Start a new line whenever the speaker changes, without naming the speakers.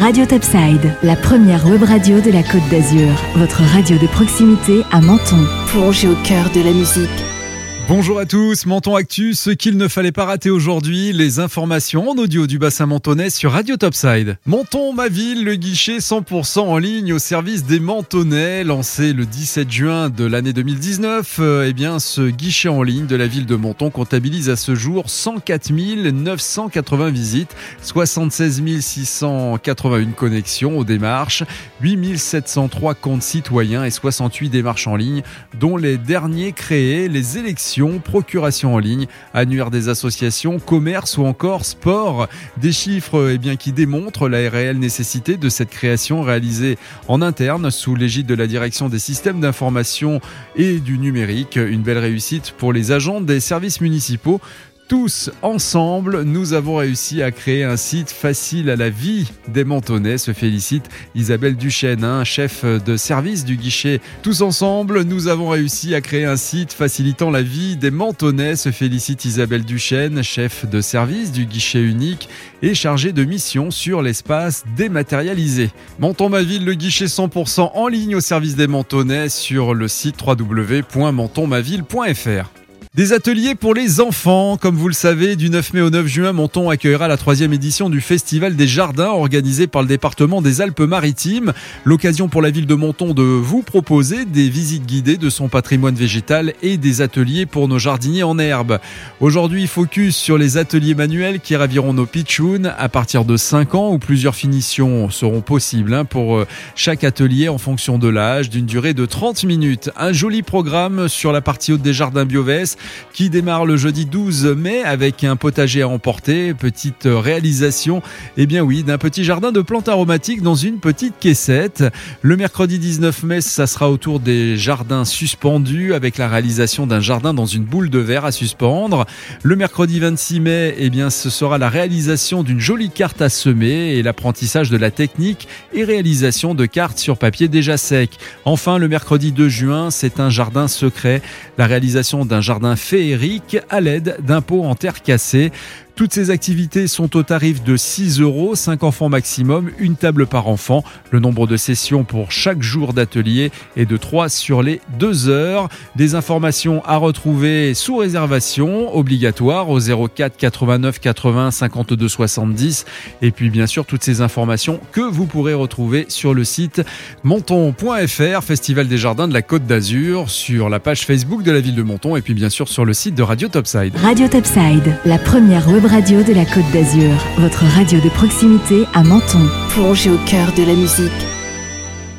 Radio Topside, la première web radio de la Côte d'Azur. Votre radio de proximité à Menton. Plongez au cœur de la musique.
Bonjour à tous, Menton Actu, ce qu'il ne fallait pas rater aujourd'hui, les informations en audio du bassin mentonais sur Radio Topside. Menton, ma ville, le guichet 100% en ligne au service des Mentonnais, lancé le 17 juin de l'année 2019. Euh, eh bien, ce guichet en ligne de la ville de Menton comptabilise à ce jour 104 980 visites, 76 681 connexions aux démarches, 8 703 comptes citoyens et 68 démarches en ligne, dont les derniers créés, les élections procuration en ligne, annuaire des associations, commerce ou encore sport. Des chiffres eh qui démontrent la réelle nécessité de cette création réalisée en interne sous l'égide de la direction des systèmes d'information et du numérique. Une belle réussite pour les agents des services municipaux tous ensemble, nous avons réussi à créer un site facile à la vie des Mentonnais, se félicite Isabelle Duchesne, un chef de service du guichet. Tous ensemble, nous avons réussi à créer un site facilitant la vie des Mentonnais, se félicite Isabelle Duchesne, chef de service du guichet unique et chargé de mission sur l'espace dématérialisé. Menton ma ville, le guichet 100% en ligne au service des Mentonnais sur le site www.mentonmaville.fr. Des ateliers pour les enfants. Comme vous le savez, du 9 mai au 9 juin, Monton accueillera la troisième édition du Festival des Jardins organisé par le département des Alpes-Maritimes. L'occasion pour la ville de Monton de vous proposer des visites guidées de son patrimoine végétal et des ateliers pour nos jardiniers en herbe. Aujourd'hui, focus sur les ateliers manuels qui raviront nos pitchouns à partir de 5 ans où plusieurs finitions seront possibles hein, pour euh, chaque atelier en fonction de l'âge d'une durée de 30 minutes. Un joli programme sur la partie haute des jardins Biovès qui démarre le jeudi 12 mai avec un potager à emporter. Petite réalisation, eh bien oui, d'un petit jardin de plantes aromatiques dans une petite caissette. Le mercredi 19 mai, ça sera autour des jardins suspendus avec la réalisation d'un jardin dans une boule de verre à suspendre. Le mercredi 26 mai, eh bien, ce sera la réalisation d'une jolie carte à semer et l'apprentissage de la technique et réalisation de cartes sur papier déjà sec. Enfin, le mercredi 2 juin, c'est un jardin secret, la réalisation d'un jardin féerique à l'aide d'un pot en terre cassée. Toutes ces activités sont au tarif de 6 euros, 5 enfants maximum, une table par enfant. Le nombre de sessions pour chaque jour d'atelier est de 3 sur les 2 heures. Des informations à retrouver sous réservation, obligatoire au 04 89 80 52 70. Et puis bien sûr toutes ces informations que vous pourrez retrouver sur le site monton.fr, Festival des Jardins de la Côte d'Azur, sur la page Facebook de la ville de Monton et puis bien sûr sur le site de Radio Topside.
Radio Topside, la première web radio de la Côte d'Azur, votre radio de proximité à Menton. Plongez au cœur de la musique